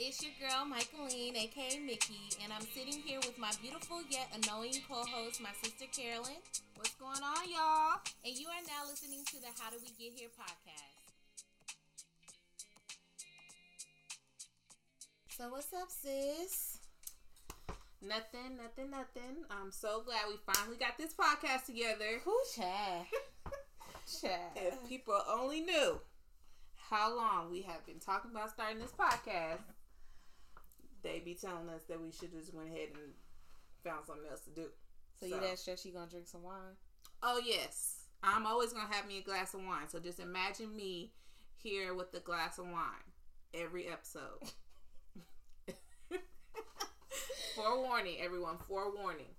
it's your girl, Michaelene, aka Mickey, and I'm sitting here with my beautiful yet annoying co host, my sister Carolyn. What's going on, y'all? And you are now listening to the How Do We Get Here podcast. So, what's up, sis? Nothing, nothing, nothing. I'm so glad we finally got this podcast together. Who Chad? Chad. If people only knew how long we have been talking about starting this podcast, they be telling us that we should just went ahead and found something else to do. So, you that sure she gonna drink some wine? Oh yes, I'm always gonna have me a glass of wine. So just imagine me here with the glass of wine every episode. forewarning, everyone. Forewarning.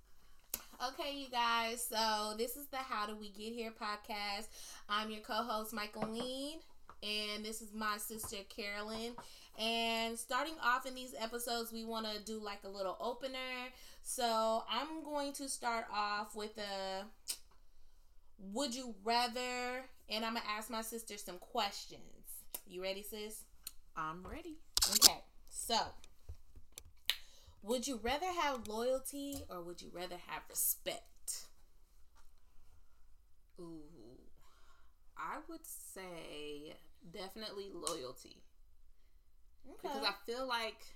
Okay, you guys. So this is the How Do We Get Here podcast. I'm your co-host Michaelene, and this is my sister Carolyn. And starting off in these episodes, we want to do like a little opener. So I'm going to start off with a Would you rather? And I'm gonna ask my sister some questions. You ready, sis? I'm ready. Okay. So would you rather have loyalty or would you rather have respect? Ooh, I would say definitely loyalty. Okay. Because I feel like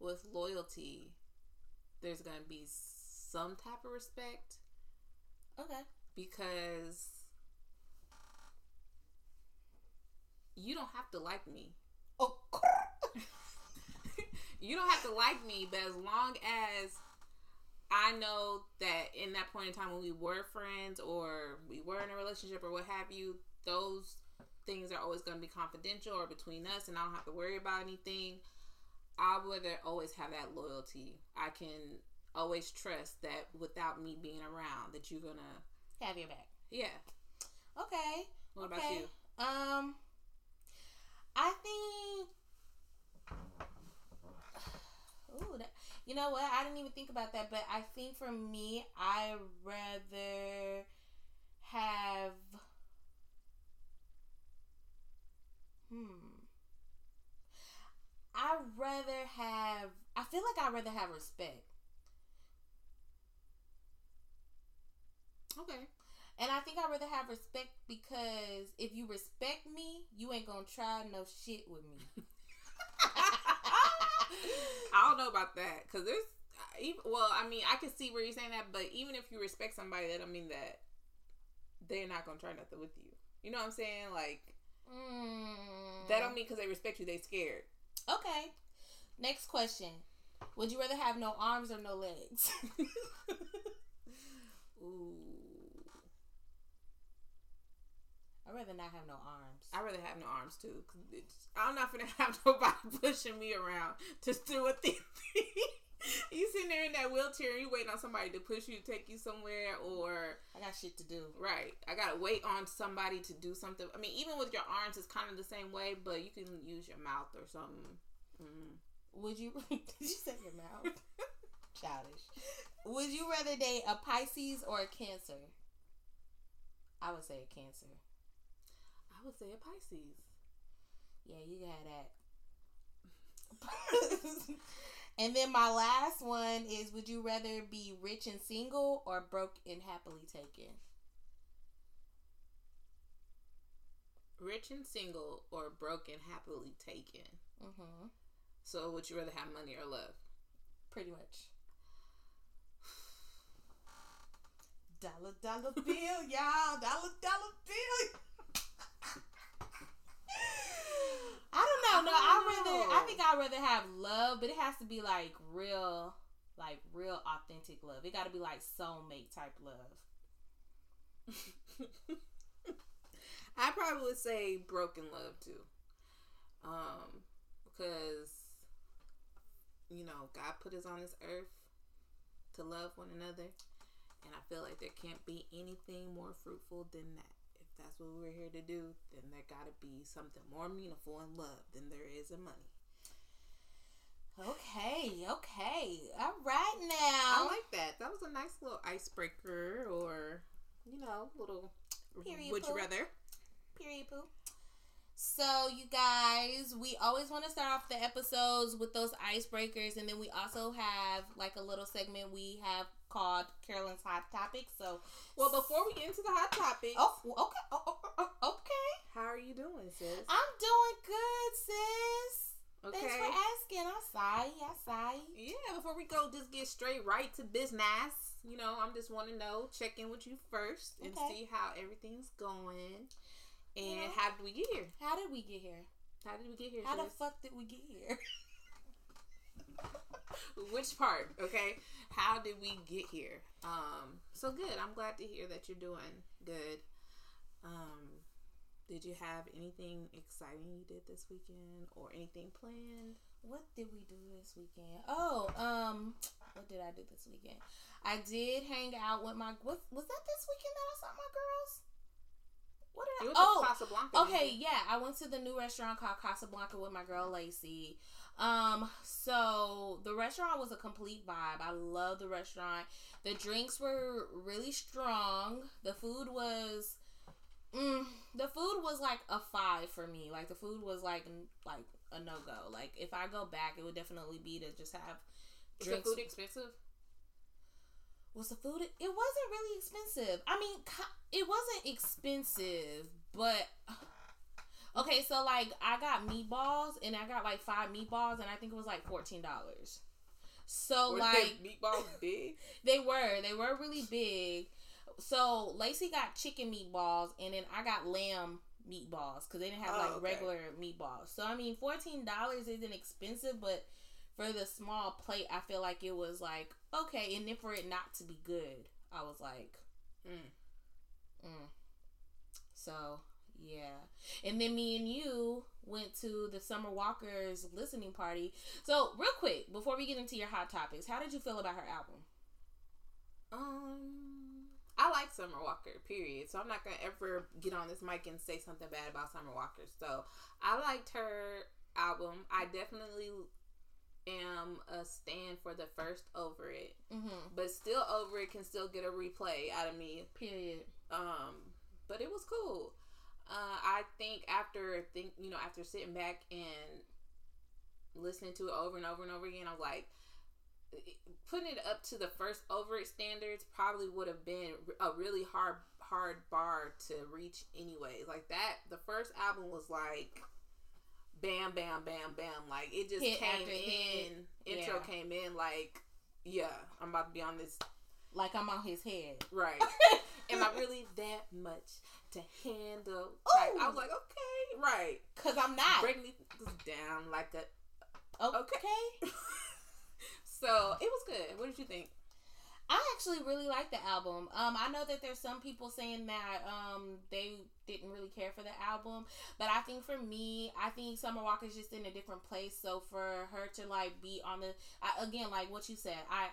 with loyalty, there's going to be some type of respect. Okay. Because you don't have to like me. Oh, you don't have to like me, but as long as I know that in that point in time when we were friends or we were in a relationship or what have you, those things are always going to be confidential or between us, and I don't have to worry about anything. I would always have that loyalty. I can always trust that without me being around, that you're gonna have your back. Yeah. Okay. What okay. about you? Um, I think Ooh, that, you know what? I didn't even think about that, but I think for me, I rather have. Hmm. I rather have. I feel like I rather have respect. Okay. And I think I'd rather have respect because if you respect me, you ain't gonna try no shit with me. I don't know about that because there's even well, I mean, I can see where you're saying that, but even if you respect somebody, that don't mean that they're not gonna try nothing with you. You know what I'm saying? Like mm. that don't mean because they respect you, they scared. Okay. Next question: Would you rather have no arms or no legs? Ooh. I'd rather not have no arms. I'd rather have no arms too. Cause I'm not gonna have nobody pushing me around to do a thing. You sitting there in that wheelchair and you waiting on somebody to push you to take you somewhere or I got shit to do. Right. I gotta wait on somebody to do something. I mean, even with your arms it's kind of the same way, but you can use your mouth or something. Mm. Would you did you say your mouth? Childish. Would you rather date a Pisces or a Cancer? I would say a Cancer. I would say a Pisces. Yeah, you got that. and then my last one is would you rather be rich and single or broke and happily taken? Rich and single or broke and happily taken. Mm-hmm. So would you rather have money or love? Pretty much. dollar dollar bill, y'all. Dollar dollar bill. I don't know. No, I rather. I think I'd rather have love, but it has to be like real, like real authentic love. It got to be like soulmate type love. I probably would say broken love too, um, because you know God put us on this earth to love one another, and I feel like there can't be anything more fruitful than that that's what we're here to do, then there got to be something more meaningful in love than there is in money. Okay, okay. All right now. I like that. That was a nice little icebreaker or, you know, little Period would poo. you rather? Period poo. So, you guys, we always want to start off the episodes with those icebreakers, and then we also have like a little segment we have called Carolyn's Hot Topics. So, Well, before we get into the hot topics, oh, okay, oh, oh, oh, oh, okay. how are you doing, sis? I'm doing good, sis. Okay. Thanks for asking. I'm sorry. I'm sorry. Yeah, before we go, just get straight right to business. You know, I'm just want to know, check in with you first and Okay. see how everything's going. And Yeah. how did we get here? How did we get here? How did we get here? How the fuck did we get here? Which part? Okay. How did we get here? Um, so good. I'm glad to hear that you're doing good. Um, did you have anything exciting you did this weekend or anything planned? What did we do this weekend? Oh, um, what did I do this weekend? I did hang out with my. Was, was that this weekend that I saw my girls? What did I? Oh, Casablanca. Okay, yeah, I went to the new restaurant called Casablanca with my girl Lacey. Um, so the restaurant was a complete vibe. I love the restaurant. The drinks were really strong. The food was, mm, the food was like a five for me. Like the food was like like a no go. Like if I go back, it would definitely be to just have Is the food expensive? was the food? It wasn't really expensive. I mean, it wasn't expensive, but okay. So like, I got meatballs, and I got like five meatballs, and I think it was like fourteen dollars. So Were like, meatballs big? they were they were really big. So Lacey got chicken meatballs, and then I got lamb meatballs because they didn't have Oh, like okay. regular meatballs. So I mean, fourteen dollars isn't expensive, but for the small plate, I feel like it was like okay. And then for it not to be good, I was like, Mm. mm. so yeah. And then me and you went to the Summer Walker's listening party. So real quick before we get into your hot topics, how did you feel about her album? Um, I like Summer Walker. Period. So I'm not gonna ever get on this mic and say something bad about Summer Walker. So I liked her album. I definitely am a stand for the first over it, Mm-hmm. but still over it can still get a replay out of me. Period. Um, but it was cool. Uh, I think after think you know after sitting back and listening to it over and over and over again, I'm like putting it up to the first over it standards probably would have been a really hard hard bar to reach anyway. Like that, the first album was like bam bam bam bam like it just Hit came after hit. in intro Yeah. came in like yeah i'm about to be on this Like I'm on his head. right am I really that much to handle? Type. I was like, okay, right. Cause I'm not. Break me down like a. okay. So it was good. What did you think? I actually really like the album. Um, I know that there's some people saying that um they didn't really care for the album, but I think for me, I think Summer Walker's just in a different place. So for her to like be on the I, again, like what you said, I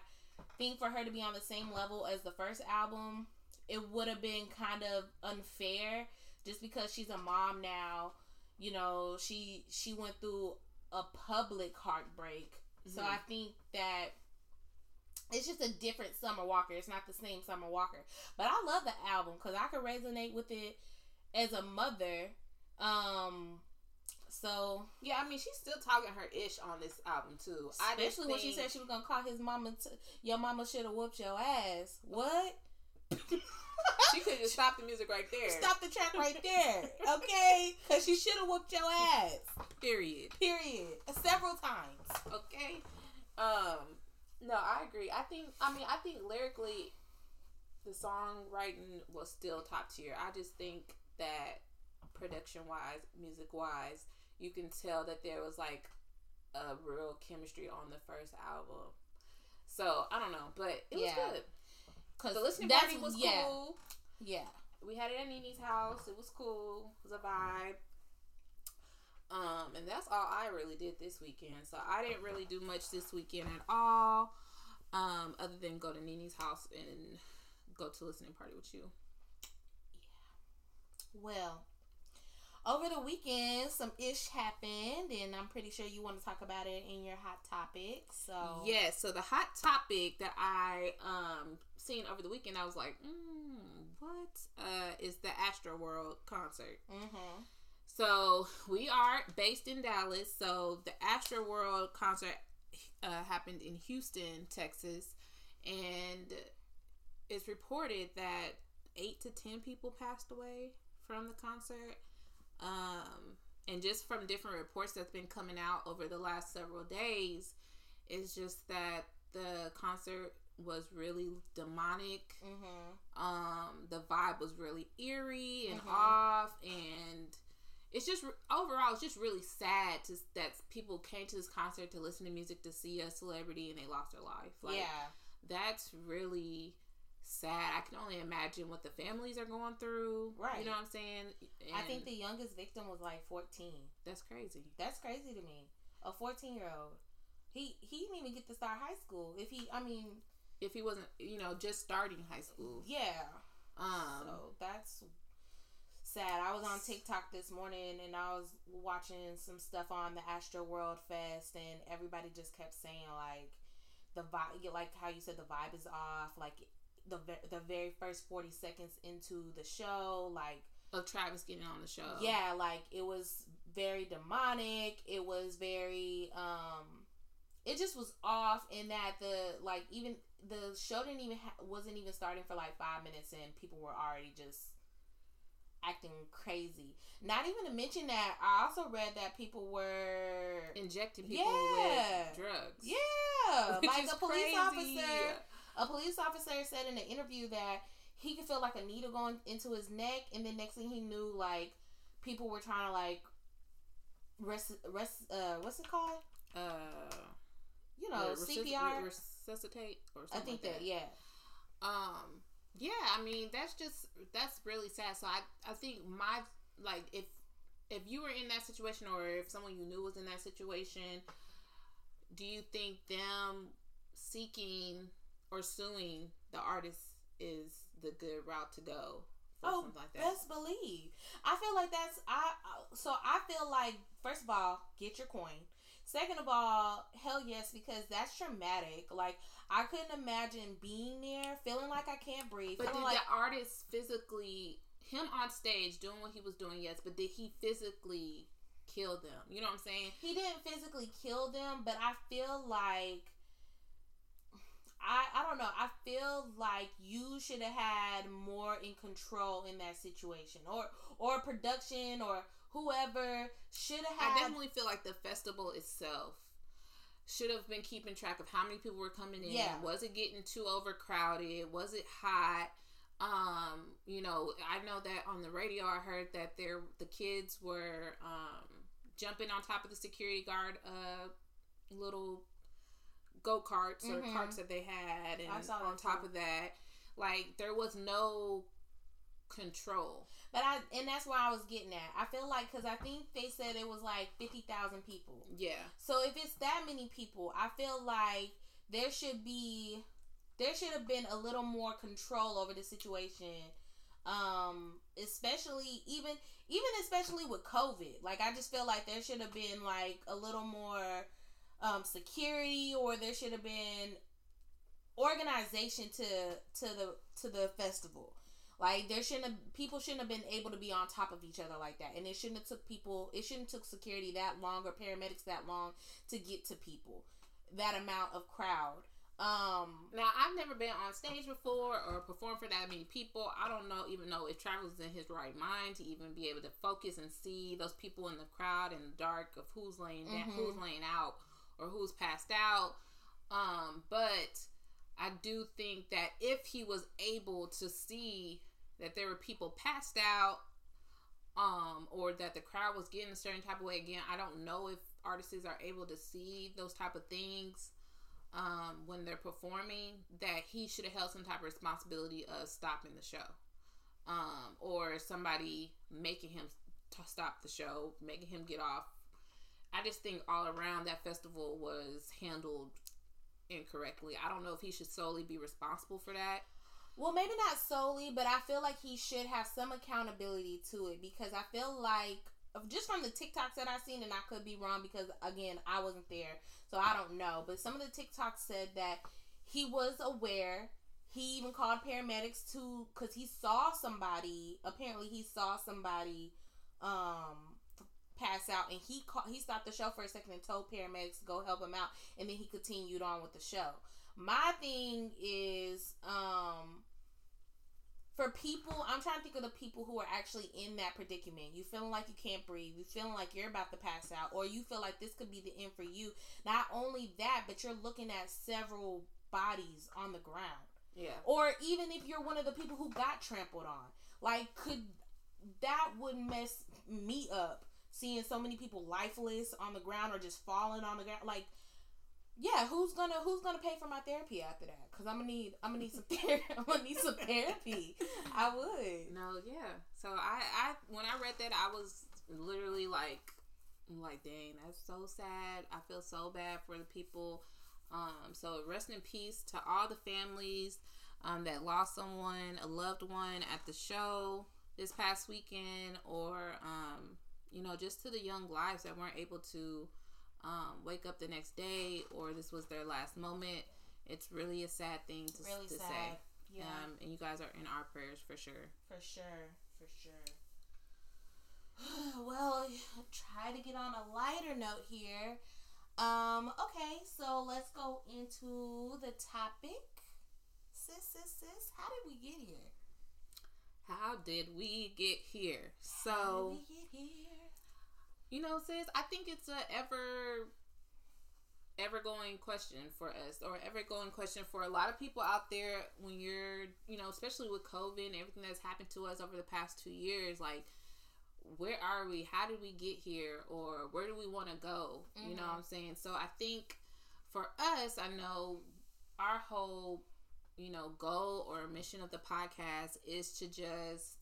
think for her to be on the same level as the first album, it would have been kind of unfair just because she's a mom now. You know, she she went through a public heartbreak. So Mhm. I think that it's just a different Summer Walker. It's not the same Summer Walker. But I love the album because I could resonate with it as a mother. Um, so Yeah, I mean, she's still talking her ish on this album too. Especially when she said she was gonna call his mama, t- your mama should have whooped your ass. What? She could just stop the music right there. Stop the track right there, okay? Because she should have whooped your ass. Period. Period. Several times. Okay. Um. No, I agree. I think. I mean, I think lyrically, the songwriting was still top tier. I just think that production wise, music wise, you can tell that there was like a real chemistry on the first album. So I don't know, but it was Yeah. good. Cause The listening party was yeah, cool. yeah. We had it at Nini's house. It was cool. It was a vibe. Um, and that's all I really did this weekend. So I didn't really do much this weekend at all. Um, other than go to Nini's house and go to listening party with you. Yeah. Well, over the weekend, some ish happened, and I'm pretty sure you want to talk about it in your hot topic. So Yes. So the hot topic that I um seen over the weekend, I was like, mm, what? Uh, is the Astroworld concert. Mm-hmm. So we are based in Dallas. So the Astroworld concert uh, happened in Houston, Texas, and it's reported that eight to ten people passed away from the concert. Um, and just from different reports that's been coming out over the last several days, it's just that the concert was really demonic. Mm-hmm. Um, the vibe was really eerie and Mhm. off, and it's just overall, it's just really sad to that people came to this concert to listen to music to see a celebrity and they lost their life. Like, yeah. that's really sad. I can only imagine what the families are going through. Right. You know what I'm saying? I think the youngest victim was like 14. that's crazy. That's crazy to me. A 14 year old. He he didn't even get to start high school. If he, I mean, If he wasn't, you know, just starting high school. yeah. Um, so that's sad. I was on TikTok this morning and I was watching some stuff on the Astroworld Fest, and everybody just kept saying like the vibe, like how you said the vibe is off, like the the very first forty seconds into the show, like of Travis getting on the show. yeah, like it was very demonic. It was very um it just was off in that the like even the show didn't even ha- wasn't even starting for like 5 minutes and people were already just acting crazy. Not even to mention that I also read that people were Injecting people Yeah. with drugs. yeah, like a police crazy. officer a police officer said in an interview that he could feel like a needle going into his neck, and then next thing he knew, like people were trying to like rest, rest, uh, what's it called? Uh, You know, resus- CPR. resuscitate or something I think like that, that. yeah. Um, yeah, I mean that's just that's really sad. So I I think my like if if you were in that situation or if someone you knew was in that situation, do you think them seeking or suing the artist is the good route to go for Oh, something like that? best believe. I feel like that's. I- So I feel like first of all, get your coin. Second of all, hell yes, because that's traumatic. Like I couldn't imagine being there, feeling like I can't breathe, But feeling did like the artist physically him on stage doing what he was doing? Yes, but did he physically kill them? You know what I'm saying? he didn't physically kill them, but I feel like I I don't know. I feel like you should have had more in control in that situation, or or production, or whoever should have I definitely feel like the festival itself should have been keeping track of how many people were coming in. Yeah. Was it getting too overcrowded? Was it hot? Um, you know, I know that on the radio I heard that there the kids were um jumping on top of the security guard uh little go karts or Mhm. carts that they had and on top too. of that, like there was no control. But I and that's why I was getting at. I feel like because I think they said it was like fifty thousand people. Yeah. So if it's that many people, I feel like there should be there should have been a little more control over the situation. Um, especially even even especially with COVID. Like I just feel like there should have been like a little more um security or there should have been organization to to the to the festival. Like there shouldn't have people shouldn't have been able to be on top of each other like that, and it shouldn't have took people. It shouldn't have took security that long or paramedics that long to get to people. That amount of crowd. Um. Now I've never been on stage before or performed for that many people. I don't know even know if Travis is in his right mind to even be able to focus and see those people in the crowd in the dark of who's laying down, Mhm. who's laying out, or who's passed out. Um, but I do think that if he was able to see that there were people passed out, um, or that the crowd was getting a certain type of way. Again, I don't know if artists are able to see those type of things um, when they're performing that he should have held some type of responsibility of stopping the show um, or somebody making him t- stop the show making him get off. I just think all around that festival was handled incorrectly. I don't know if he should solely be responsible for that Well, maybe not solely, but I feel like he should have some accountability to it because I feel like just from the TikToks that I've seen, and I could be wrong because again I wasn't there, so I don't know. But some of the TikToks said that he was aware. He even called paramedics to because he saw somebody. Apparently, he saw somebody um pass out, and he call, he stopped the show for a second and told paramedics to go help him out, and then he continued on with the show. My thing is, um, for people, I'm trying to think of the people who are actually in that predicament. You feeling like you can't breathe, you feeling like you're about to pass out, or you feel like this could be the end for you. Not only that, but you're looking at several bodies on the ground. Yeah. Or even if you're one of the people who got trampled on. Like could that would mess me up seeing so many people lifeless on the ground or just falling on the ground like yeah, who's gonna who's gonna pay for my therapy after that? Cause I'm gonna need I'm gonna need some therapy. I'm gonna need some therapy. I would. No, yeah. So I, I when I read that, I was literally like, like, dang, that's so sad. I feel so bad for the people. Um, so rest in peace to all the families um, that lost someone, a loved one at the show this past weekend, or um, you know, just to the young lives that weren't able to um, wake up the next day or this was their last moment. It's really a sad thing to, Really to sad. say. Yeah. Um, and you guys are in our prayers for sure. For sure, for sure. well, try to get on a lighter note here. Um, okay, so let's go into the topic. Sis, sis, sis, how did we get here? How did we get here? How So, did we get here? You know, sis, I think it's a ever ever going question for us or ever going question for a lot of people out there when you're, you know, especially with COVID and everything that's happened to us over the past 2 years like where are we? How did we get here? Or where do we want to go? You know what I'm saying? So I think for us, I know our whole, you know, goal or mission of the podcast is to just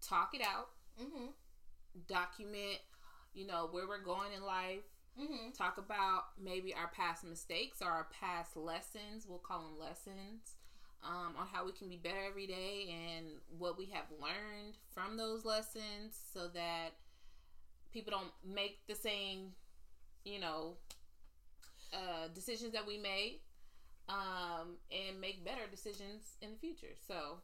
talk it out, Mm-hmm. Document, you know, where we're going in life, Mm-hmm. talk about maybe our past mistakes or our past lessons. We'll call them lessons. Um, on how we can be better every day and what we have learned from those lessons so that people don't make the same, you know, uh, decisions that we made um, and make better decisions in the future. So,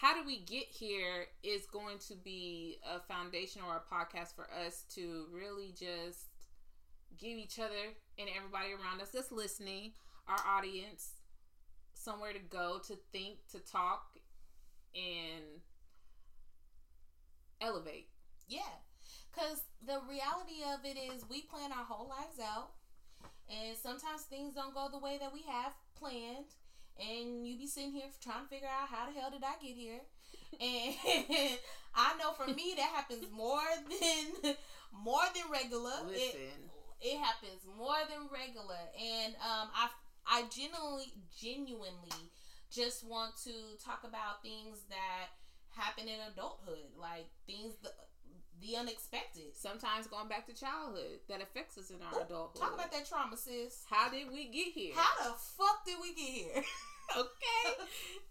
how do we get here is going to be a foundation or a podcast for us to really just give each other and everybody around us that's listening, our audience, somewhere to go, to think, to talk, and elevate. Yeah, because the reality of it is we plan our whole lives out, and sometimes things don't go the way that we have planned, and you be sitting here trying to figure out how the hell did I get here, and I know for me that happens more than more than regular. It, Listen, it happens more than regular, and um, I I genuinely genuinely just want to talk about things that happen in adulthood, like things the unexpected. sometimes going back to childhood that affects us in our adulthood. Talk about that trauma, sis. How did we get here? How the fuck did we get here? okay,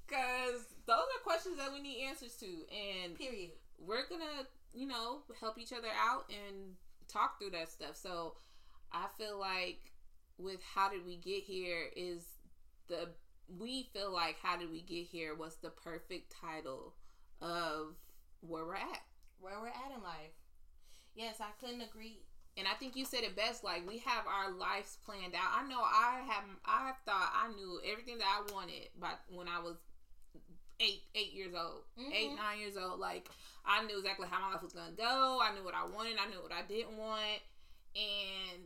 because those are questions that we need answers to, and Period. we're gonna, you know, help each other out and talk through that stuff. So I feel like with how did we get here is the we feel like how did we get here was the perfect title of where we're at. Where we're at in life. Yes, I couldn't agree. And I think you said it best. Like we have our lives planned out. I know I have. I thought I knew everything that I wanted, but when I was eight, eight years old, eight, Mhm. nine years old, like I knew exactly how my life was gonna go. I knew what I wanted. I knew what I didn't want, and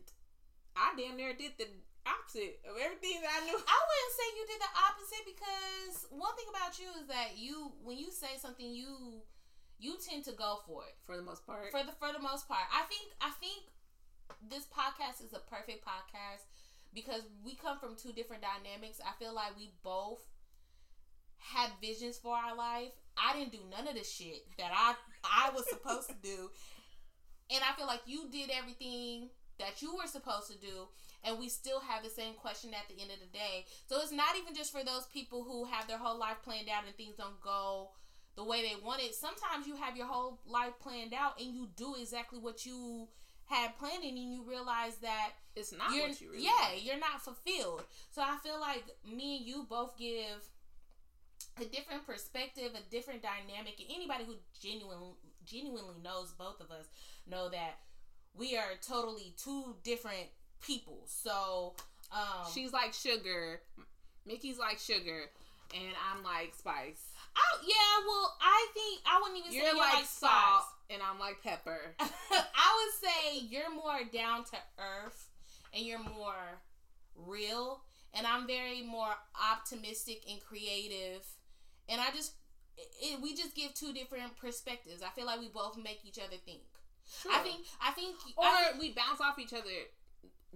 I damn near did the opposite of everything that I knew. I wouldn't say you did the opposite because one thing about you is that you when you say something you you tend to go for it. For the most part, for the for the most part. I think I think this podcast is a perfect podcast because we come from two different dynamics. I feel like we both had visions for our life. I didn't do none of the shit that I I was supposed to do. And I feel like you did everything that you were supposed to do and we still have the same question at the end of the day. So it's not even just for those people who have their whole life planned out and things don't go the way they want it. Sometimes you have your whole life planned out and you do exactly what you had planned and you realize that it's not what you really. yeah, want. you're not fulfilled. So I feel like me and you both give a different perspective, a different dynamic, and anybody who genuinely genuinely knows both of us know that we are totally two different people. So um She's like sugar. Mickey's like sugar, and I'm like spice. Oh yeah, well I think I wouldn't even You're, say you're like, like, salt, and I'm like pepper. I would say you're more down to earth and you're more real and I'm very more optimistic and creative and I just it, we just give two different perspectives. I feel like we both make each other think. I think I think or I think- we bounce off each other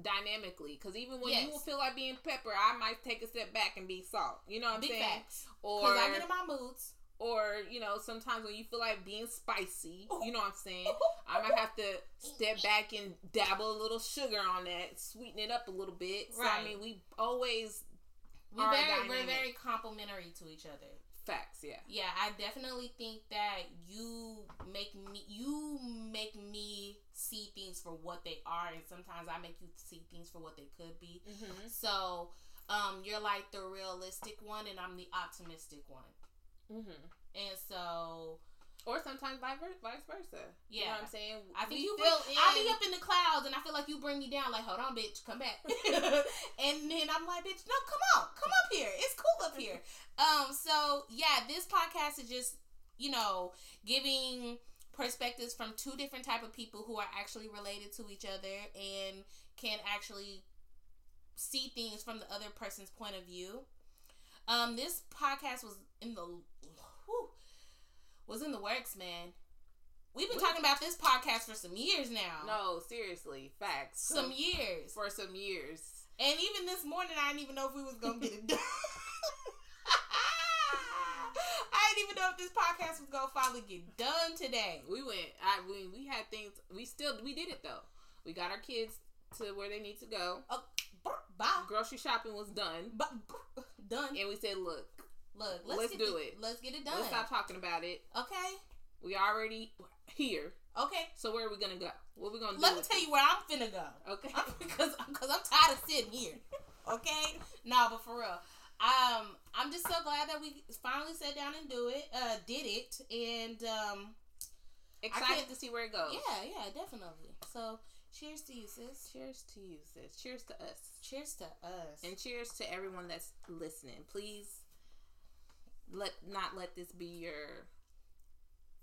dynamically. Because even when you feel like being pepper, I might take a step back and be salt. You know what I'm big saying? facts Or because I get in my moods. or you know sometimes when you feel like being spicy, oh. you know what I'm saying. I might have to step back and dabble a little sugar on that, sweeten it up a little bit. So I mean, we always We are very we're very complimentary to each other. Facts. Yeah. Yeah, I definitely think that you make me you make me see things for what they are, and sometimes I make you see things for what they could be. Mm-hmm. So, um, you're like the realistic one, and I'm the optimistic one. Mm-hmm. And so, Or sometimes vice ver- vice versa. You know Yeah. what I'm saying? I think you fill bring, I be up in the clouds, and I feel like you bring me down. Like, hold on, bitch, come back. and then I'm like, bitch, no, come on, come up here. It's cool up here. Um, so yeah, this podcast is just you know giving perspectives from two different type of people who are actually related to each other and can actually see things from the other person's point of view. Um, this podcast was in the was in the works, man. We've been We- talking about this podcast for some years now. No, seriously, facts. some years. for some years. And even this morning, I didn't even know if we was gonna get it done. I didn't even know if this podcast was gonna finally get done today. We went. I we we had things. We still we did it though. We got our kids to where they need to go. Oh, bye. Grocery shopping was done, done. and we said, "Look, Look, let's, let's do the- it. Let's get it done. let's stop talking about it. Okay. We already here. Okay. So where are we gonna go? What we gonna do? Let me tell it? you where I'm finna go. Okay. Because because I'm tired of sitting here. Okay. no, but for real. Um, I'm just so glad that we finally sat down and do it. Uh, did it, and um, Excited to see where it goes. yeah, yeah, definitely. So, cheers to you, sis. Cheers to you, sis. Cheers to us. Cheers to us. And cheers to everyone that's listening. Please let not let this be your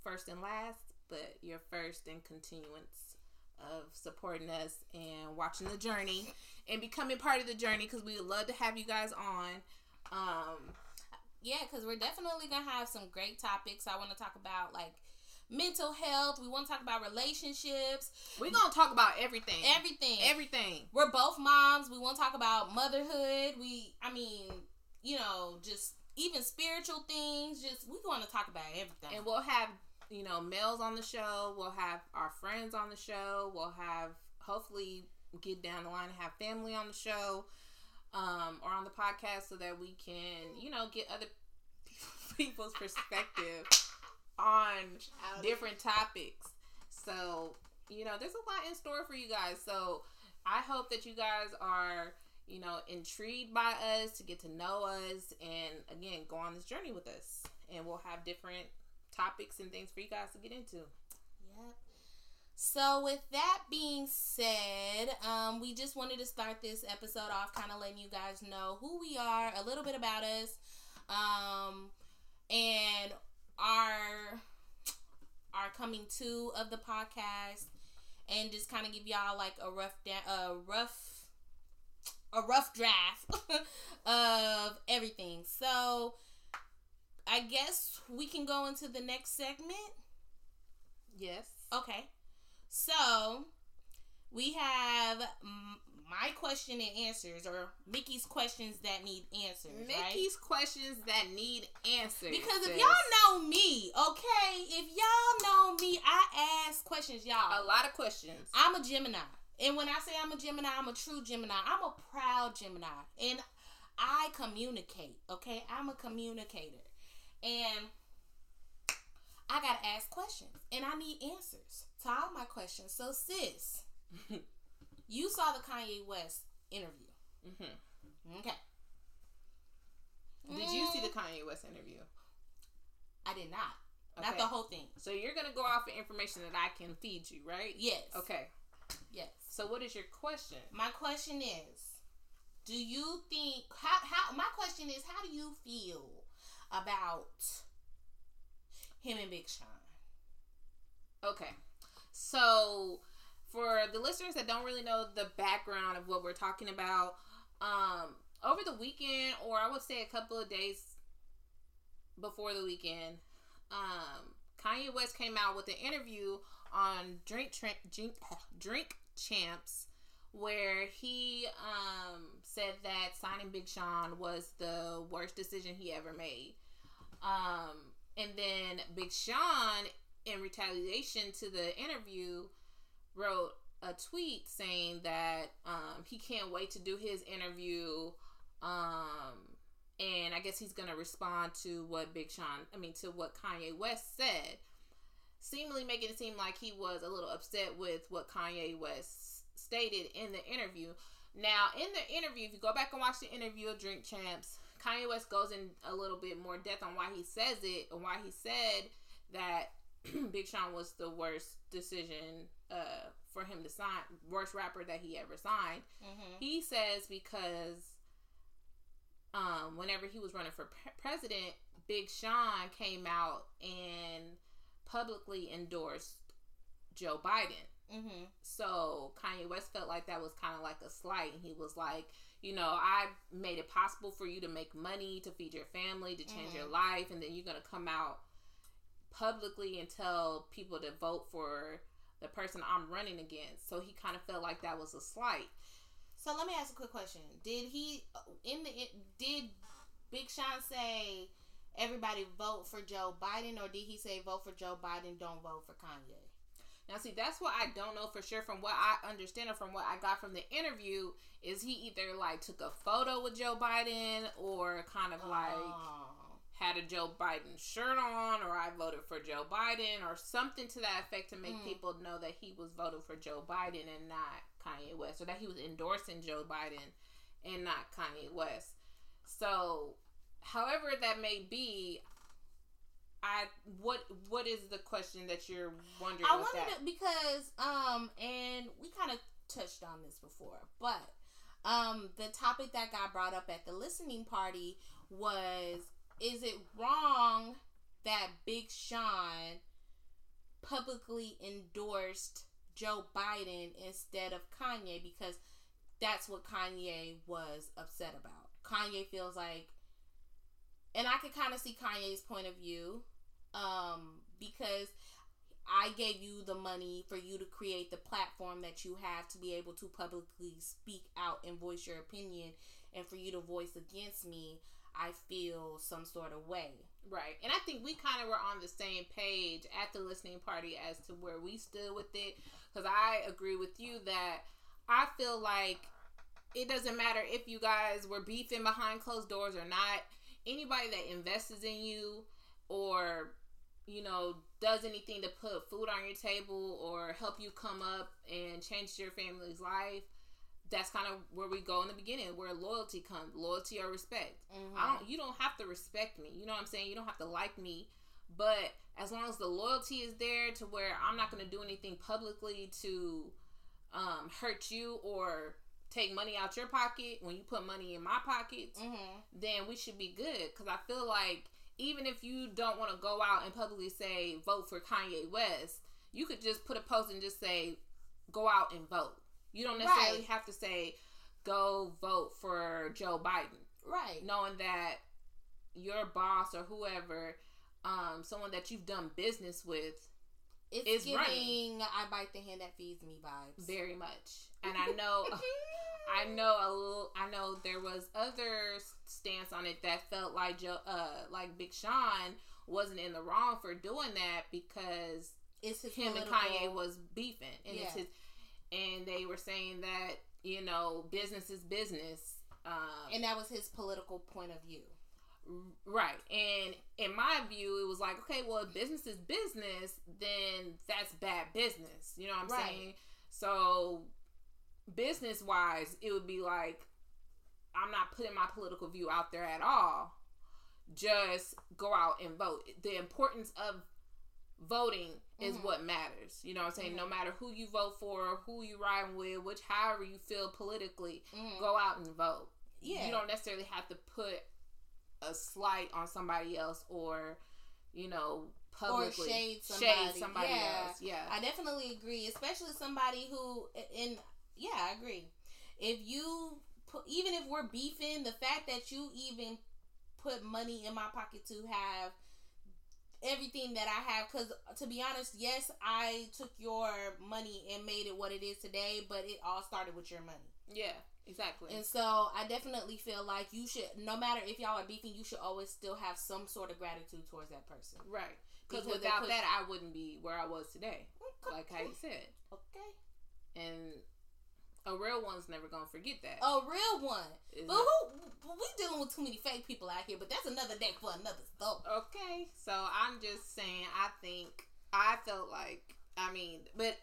first and last, but your first and continuance of supporting us and watching the journey and becoming part of the journey because we would love to have you guys on. Um, yeah, because we're definitely gonna have some great topics. I want to talk about like mental health. We want to talk about relationships, we're gonna talk about everything. everything. everything. we're both moms. We want to talk about motherhood. We, I mean, you know, just even spiritual things. Just we want to talk about everything. And we'll have, you know, males on the show. We'll have our friends on the show. We'll have, hopefully, get down the line and have family on the show um, or on the podcast so that we can, you know, get other people's perspective on different topics. So, you know, there's a lot in store for you guys. So, I hope that you guys are, you know, intrigued by us to get to know us and again, go on this journey with us. And we'll have different topics and things for you guys to get into. Yep. So with that being said, um, we just wanted to start this episode off, kind of letting you guys know who we are, a little bit about us, um, and our our coming to of the podcast, and just kind of give y'all like a rough da- a rough a rough draft of everything. So I guess we can go into the next segment. Yes. Okay. So we have my question and answers, or Mickey's questions that need answers. right? Mickey's questions that need answers. Because if y'all know me, okay, if y'all know me, I ask questions, y'all. A lot of questions. I'm a Gemini. And when I say I'm a Gemini, I'm a true Gemini. I'm a proud Gemini. And I communicate, okay? I'm a communicator. And I got to ask questions. And I need answers to all my questions. So, sis, you saw the Kanye West interview. hmm Okay. Did you see the Mm, Kanye West interview? I did not. Okay. Not the whole thing. So you're gonna go off of information that I can feed you, right? Yes. Okay. Yes. So what is your question? My question is, do you think how how my question is how do you feel about him and Big Sean? Okay. So for the listeners that don't really know the background of what we're talking about, um, over the weekend, or I would say a couple of days before the weekend, um, Kanye West came out with an interview on Drink Drink Drink Champs where he um, said that signing Big Sean was the worst decision he ever made. Um, and then Big Sean, in retaliation to the interview, wrote a tweet saying that um, he can't wait to do his interview. Um, and I guess he's gonna respond to what Big Sean, I mean, to what Kanye West said, seemingly making it seem like he was a little upset with what Kanye West stated in the interview. Now, in the interview, if you go back and watch the interview of Drink Champs, Kanye West goes in a little bit more depth on why he says it and why he said that Big Sean was the worst decision uh, for him to sign, worst rapper that he ever signed. Mm-hmm. He says because um, whenever he was running for pre- president, Big Sean came out and publicly endorsed Joe Biden. Mm-hmm. So Kanye West felt like that was kind of like a slight. And he was like, you know, I made it possible for you to make money, to feed your family, to change mm-hmm. your life, and then you're gonna come out publicly and tell people to vote for the person I'm running against. So he kind of felt like that was a slight. So let me ask a quick question. Did he in the did Big Sean say everybody vote for Joe Biden or did he say vote for Joe Biden, don't vote for Kanye? Now see, that's what I don't know for sure from what I understand or from what I got from the interview is he either like took a photo with Joe Biden or kind of like oh had a Joe Biden shirt on or I voted for Joe Biden or something to that effect to make mm. people know that he was voting for Joe Biden and not Kanye West or that he was endorsing Joe Biden and not Kanye West. So, however that may be, I what what is the question that you're wondering? I wondered because um and we kind of touched on this before, but um the topic that got brought up at the listening party was is it wrong that Big Sean publicly endorsed Joe Biden instead of Kanye because that's what Kanye was upset about. Kanye feels like and I could kind of see Kanye's point of view um because I gave you the money for you to create the platform that you have to be able to publicly speak out and voice your opinion and for you to voice against me. I feel some sort of way. Right. And I think we kind of were on the same page at the listening party as to where we stood with it. Because I agree with you that I feel like it doesn't matter if you guys were beefing behind closed doors or not. Anybody that invests in you or, you know, does anything to put food on your table or help you come up and change your family's life that's kind of where we go in the beginning where loyalty comes loyalty or respect mm-hmm. i don't you don't have to respect me you know what i'm saying you don't have to like me but as long as the loyalty is there to where i'm not going to do anything publicly to um, hurt you or take money out your pocket when you put money in my pockets mm-hmm. then we should be good because i feel like even if you don't want to go out and publicly say vote for kanye west you could just put a post and just say go out and vote you don't necessarily right. have to say go vote for Joe Biden. Right. Knowing that your boss or whoever, um, someone that you've done business with, it's is giving running. I bite the hand that feeds me vibes. Very much. And I know I know a little I know there was other stance on it that felt like Joe uh like Big Sean wasn't in the wrong for doing that because it's him political... and Kanye was beefing and yeah. it's his and they were saying that you know business is business, um, and that was his political point of view. Right. And in my view, it was like, okay, well, if business is business, then that's bad business. You know what I'm right. saying? So, business wise, it would be like, I'm not putting my political view out there at all. Just go out and vote. The importance of voting is Mhm. what matters. You know what I'm saying? No Mhm. matter who you vote for, who you riding with, which however you feel politically, Mhm. go out and vote. Yeah. You don't necessarily have to put a slight on somebody else or, you know, publicly or shade somebody. Yeah. else. Yeah. I definitely agree, especially somebody who, and yeah, I agree. If you put, even if we're beefing, the fact that you even put money in my pocket to have everything that I have, because uh, to be honest, yes, I took your money and made it what it is today, but it all started with your money. yeah, exactly. And so I definitely feel like you should, no matter if y'all are beefing, you should always still have some sort of gratitude towards that person. right. Because without that, I wouldn't be where I was today. Like how you said. Okay. And a real one's never to forget that. A real one. But who? We dealing with too many fake people out here. But that's another day for another story. Okay, so I'm just saying, I think I felt like, I mean, but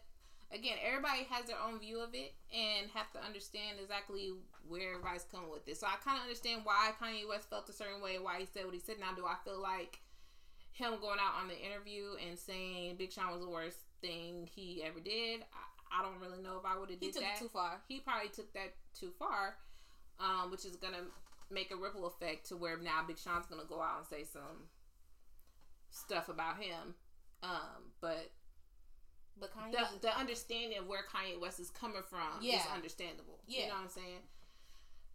again, everybody has their own view of it and have to understand exactly where everybody's coming with this. So I kind of understand why Kanye West felt a certain way, why he said what he said. Now, do I feel like him going out on the interview and saying Big Sean was the worst thing he ever did? I, I don't really know if I would have He did took that. it too far. he probably took that too far, um, which is gonna make a ripple effect to where now Big Sean's gonna go out and say some stuff about him. Um, but But Kanye. the the understanding of where Kanye West is coming from is understandable. Yeah. You know what I'm saying?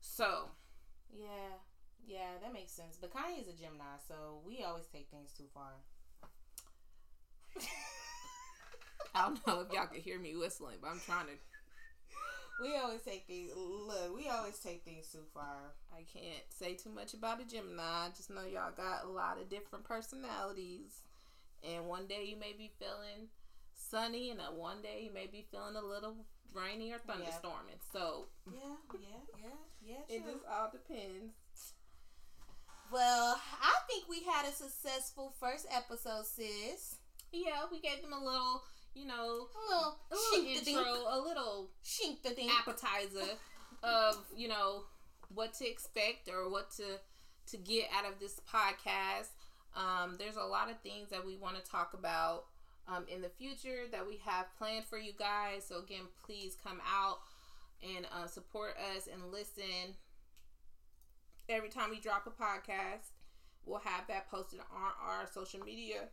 So yeah, yeah, that makes sense. But Kanye is a Gemini, so we always take things too far. I don't know if y'all can hear me whistling, but I'm trying to. We always take things. Look, we always take things too far. I can't say too much about a Gemini. I just know y'all got a lot of different personalities. And one day you may be feeling sunny, and one day you may be feeling a little rainy or thunderstorming. So Yeah, yeah, yeah, yeah. it true. just all depends. Well, I think we had a successful first episode, sis. Yeah, we gave them a little, you know, A little a little intro, a little shink the dink. appetizer of you know what to expect or what to to get out of this podcast. Um, there's a lot of things that we want to talk about um, in the future that we have planned for you guys. So again, please come out and uh, support us and listen. Every time we drop a podcast, we'll have that posted on our social media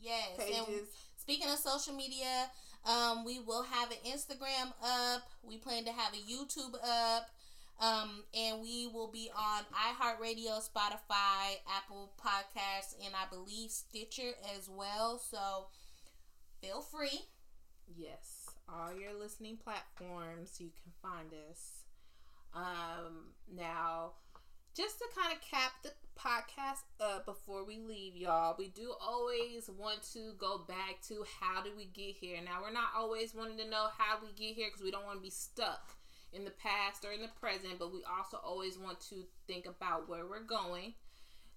Yes, pages. Speaking of social media, um, we will have an Instagram up. We plan to have a YouTube up. Um, and we will be on iHeartRadio, Spotify, Apple Podcasts, and I believe Stitcher as well. So feel free. Yes, all your listening platforms, you can find us. Um, now, just to kind of cap the podcast up before we leave, y'all, we do always want to go back to how did we get here. Now, we're not always wanting to know how we get here because we don't want to be stuck in the past or in the present, but we also always want to think about where we're going.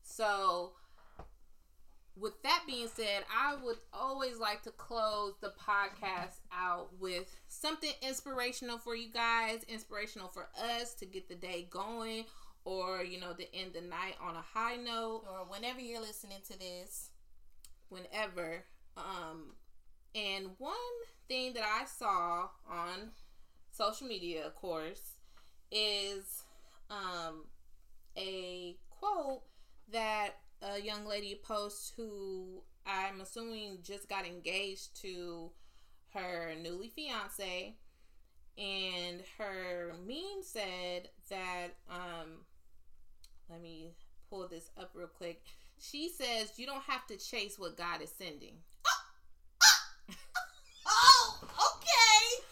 So, with that being said, I would always like to close the podcast out with something inspirational for you guys, inspirational for us to get the day going, or you know, to end the night on a high note, Or whenever you're listening to this. whenever. Um, and one thing that I saw on social media, of course, is um, a quote that a young lady posts who I'm assuming just got engaged to her newly fiance. And her meme said that, um, let me pull this up real quick. She says, You don't have to chase what God is sending. Oh, okay.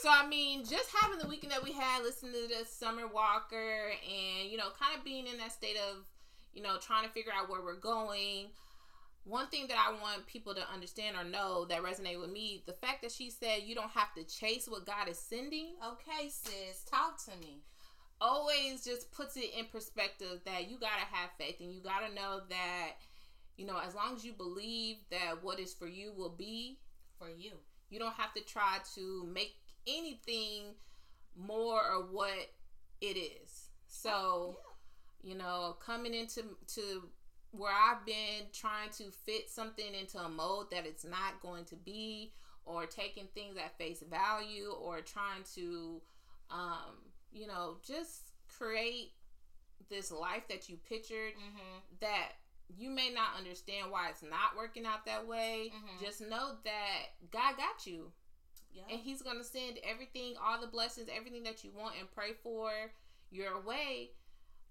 So I mean, just having the weekend that we had, listening to the Summer Walker, and you know, kind of being in that state of, you know, trying to figure out where we're going. One thing that I want people to understand or know that resonate with me, the fact that she said you don't have to chase what God is sending, Okay, sis. Talk to me. Always just puts it in perspective that you gotta have faith and you gotta know that, you know, as long as you believe that what is for you will be, For you. You don't have to try to make anything more or what it is. So, you know, coming into to where I've been trying to fit something into a mold that it's not going to be, or taking things at face value, or trying to, um, you know, just create this life that you pictured Mm-hmm. that you may not understand why it's not working out that way. Mhm. Just know that God got you Yeah. and he's gonna send everything all the blessings everything that you want and pray for your way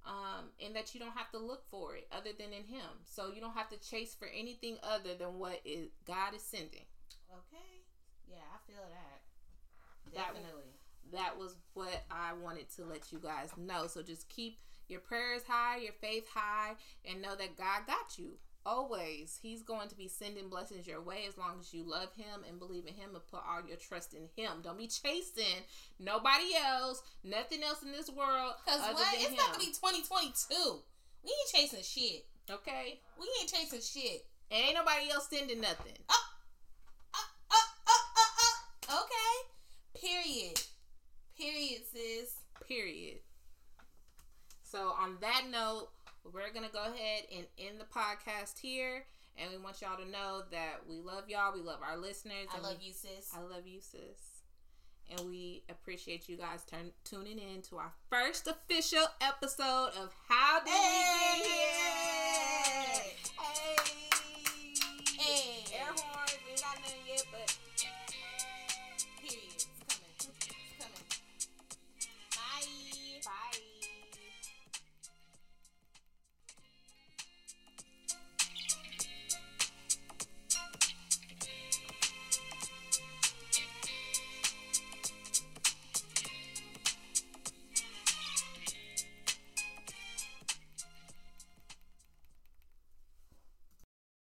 um and that you don't have to look for it other than in him so you don't have to chase for anything other than what is god is sending Okay. Yeah, I feel that. That- Definitely. that was what i wanted to let you guys know so just keep your prayers high your faith high and know that god got you always he's going to be sending blessings your way as long as you love him and believe in him and put all your trust in him don't be chasing nobody else nothing else in this world Cause what? It's him. about to be 2022. We ain't chasing shit. okay We ain't chasing shit. and ain't nobody else sending nothing Uh, uh, uh, uh, uh. Okay. Period. Period, sis. period so on that note we're gonna go ahead and end the podcast here and we want y'all to know that we love y'all we love our listeners I love we- you, sis. I love you, sis. And we appreciate you guys turn, tuning in to our first official episode of How Did We Get Here?